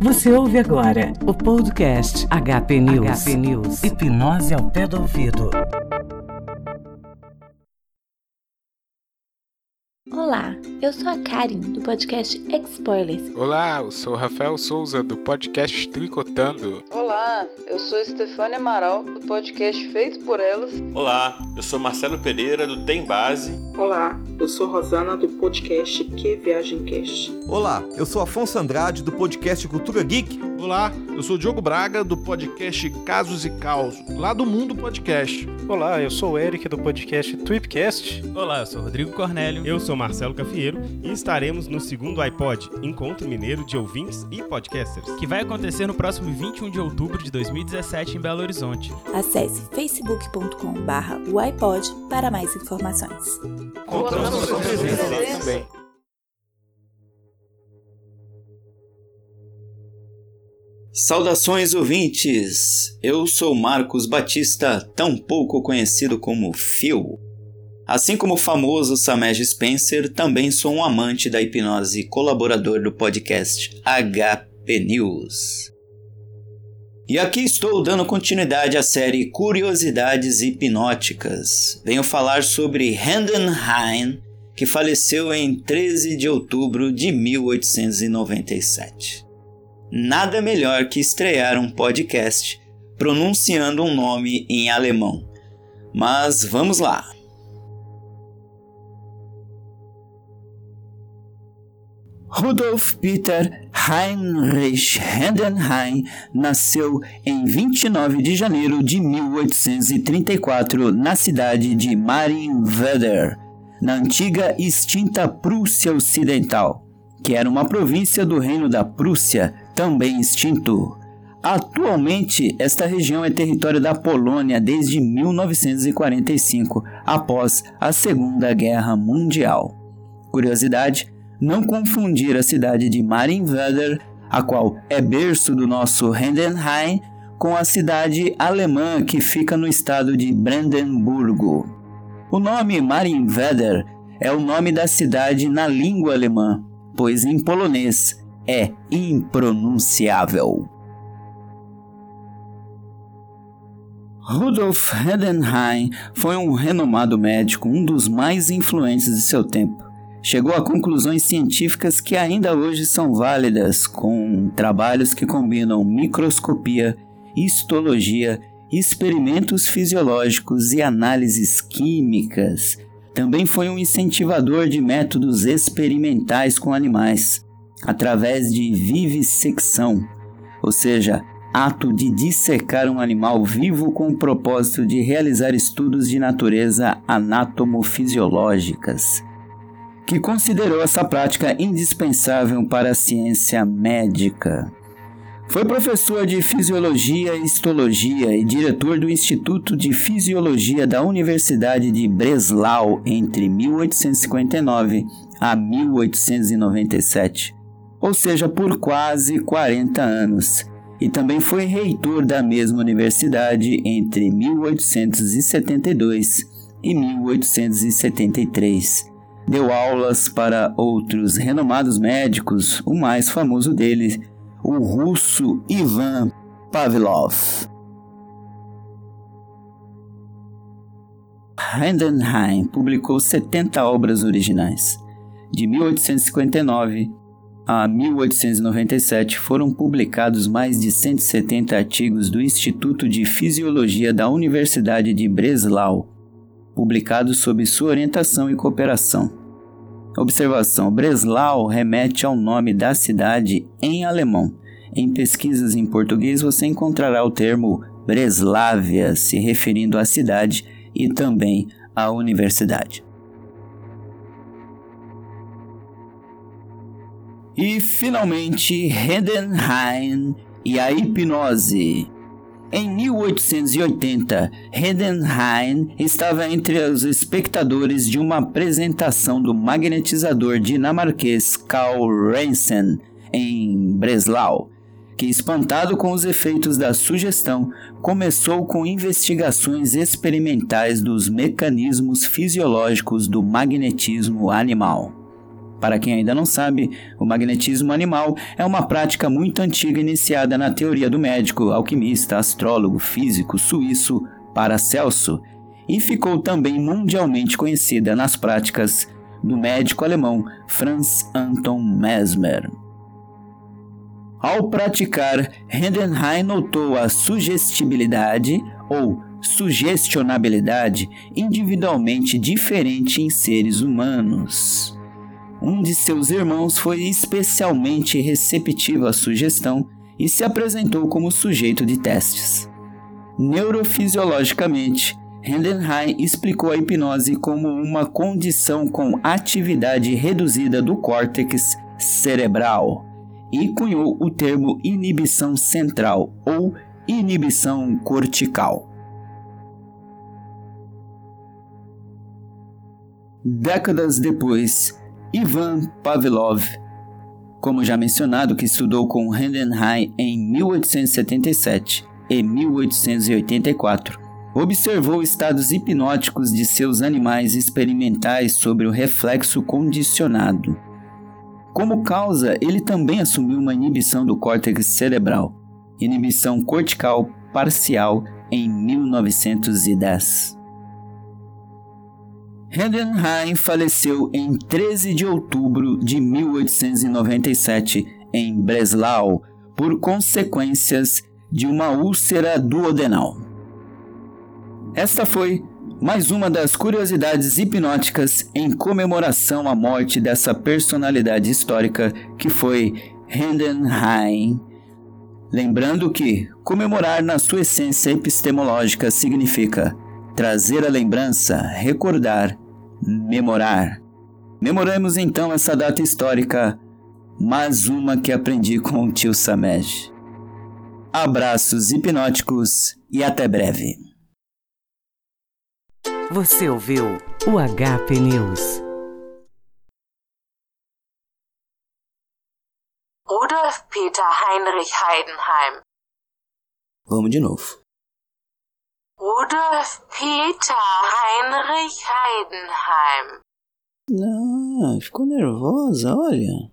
Você ouve agora o podcast HP News. HP News. Hipnose ao pé do ouvido. Olá, eu sou a Karen, do podcast X-Spoilers. Olá, eu sou o Rafael Souza, do podcast Tricotando. Olá, eu sou Stefania Amaral, do podcast Feito por Elas. Olá, eu sou Marcelo Pereira, do Tem Base. Olá, eu sou Rosana, do podcast Que Viagem Cast. Olá, eu sou Afonso Andrade, do podcast Cultura Geek. Olá, eu sou Diogo Braga, do podcast Casos e Causos, lá do Mundo Podcast. Olá, eu sou o Eric, do podcast Tripcast. Olá, eu sou Rodrigo Cornélio. Eu sou Marcelo Cafieiro e estaremos no segundo iPod, Encontro Mineiro de Ouvintes e Podcasters, que vai acontecer no próximo 21 de outubro de 2017 em Belo Horizonte. Acesse facebook.com/barra iPod para mais informações. Contamos com presença também. Saudações ouvintes! Eu sou Marcos Batista, tão pouco conhecido como Phil. Assim como o famoso Samej Spencer, também sou um amante da hipnose e colaborador do podcast HP News. E aqui estou dando continuidade à série Curiosidades Hipnóticas. Venho falar sobre Hendon Hein, que faleceu em 13 de outubro de 1897 nada melhor que estrear um podcast pronunciando um nome em alemão. Mas vamos lá! Rudolf Peter Heinrich Hendenheim nasceu em 29 de janeiro de 1834 na cidade de Marienwerder, na antiga extinta Prússia Ocidental, que era uma província do Reino da Prússia, também extinto. Atualmente, esta região é território da Polônia desde 1945, após a Segunda Guerra Mundial. Curiosidade: não confundir a cidade de Marienwerder, a qual é berço do nosso Hendenheim, com a cidade alemã que fica no estado de Brandenburgo. O nome Marienwerder é o nome da cidade na língua alemã, pois em polonês é impronunciável. Rudolf Heidenheim foi um renomado médico, um dos mais influentes de seu tempo. Chegou a conclusões científicas que ainda hoje são válidas, com trabalhos que combinam microscopia, histologia, experimentos fisiológicos e análises químicas. Também foi um incentivador de métodos experimentais com animais através de vivissecção, ou seja, ato de dissecar um animal vivo com o propósito de realizar estudos de natureza anatomofisiológicas, que considerou essa prática indispensável para a ciência médica. Foi professor de Fisiologia e Histologia e diretor do Instituto de Fisiologia da Universidade de Breslau entre 1859 a 1897 ou seja, por quase 40 anos, e também foi reitor da mesma universidade entre 1872 e 1873. Deu aulas para outros renomados médicos, o mais famoso deles, o russo Ivan Pavlov. Heidenheim publicou 70 obras originais. De 1859 a 1897 foram publicados mais de 170 artigos do Instituto de Fisiologia da Universidade de Breslau, publicados sob sua orientação e cooperação. Observação: Breslau remete ao nome da cidade em alemão. Em pesquisas em português você encontrará o termo Breslávia se referindo à cidade e também à universidade. E finalmente, Heidenheim e a hipnose. Em 1880, Heidenheim estava entre os espectadores de uma apresentação do magnetizador dinamarquês Carl Rensen em Breslau, que, espantado com os efeitos da sugestão, começou com investigações experimentais dos mecanismos fisiológicos do magnetismo animal. Para quem ainda não sabe, o magnetismo animal é uma prática muito antiga iniciada na teoria do médico, alquimista, astrólogo, físico suíço Paracelso e ficou também mundialmente conhecida nas práticas do médico alemão Franz Anton Mesmer. Ao praticar, Heidenheim notou a sugestibilidade ou sugestionabilidade individualmente diferente em seres humanos. Um de seus irmãos foi especialmente receptivo à sugestão e se apresentou como sujeito de testes. Neurofisiologicamente, Heidenheim explicou a hipnose como uma condição com atividade reduzida do córtex cerebral e cunhou o termo inibição central ou inibição cortical. Décadas depois, Ivan Pavlov, como já mencionado, que estudou com Heidenheim em 1877 e 1884, observou estados hipnóticos de seus animais experimentais sobre o reflexo condicionado. Como causa, ele também assumiu uma inibição do córtex cerebral, inibição cortical parcial em 1910. Heidenheim faleceu em 13 de outubro de 1897 em Breslau por consequências de uma úlcera duodenal. Esta foi mais uma das curiosidades hipnóticas em comemoração à morte dessa personalidade histórica que foi Heidenheim. Lembrando que comemorar na sua essência epistemológica significa trazer a lembrança, recordar, memorar. Memoramos então essa data histórica, mais uma que aprendi com o tio Samej. Abraços hipnóticos e até breve. Você ouviu o HP News. Rudolf Peter Heinrich Heidenheim. Vamos de novo. Rudolf Peter Heinrich Heidenheim. Não, ficou nervosa, olha.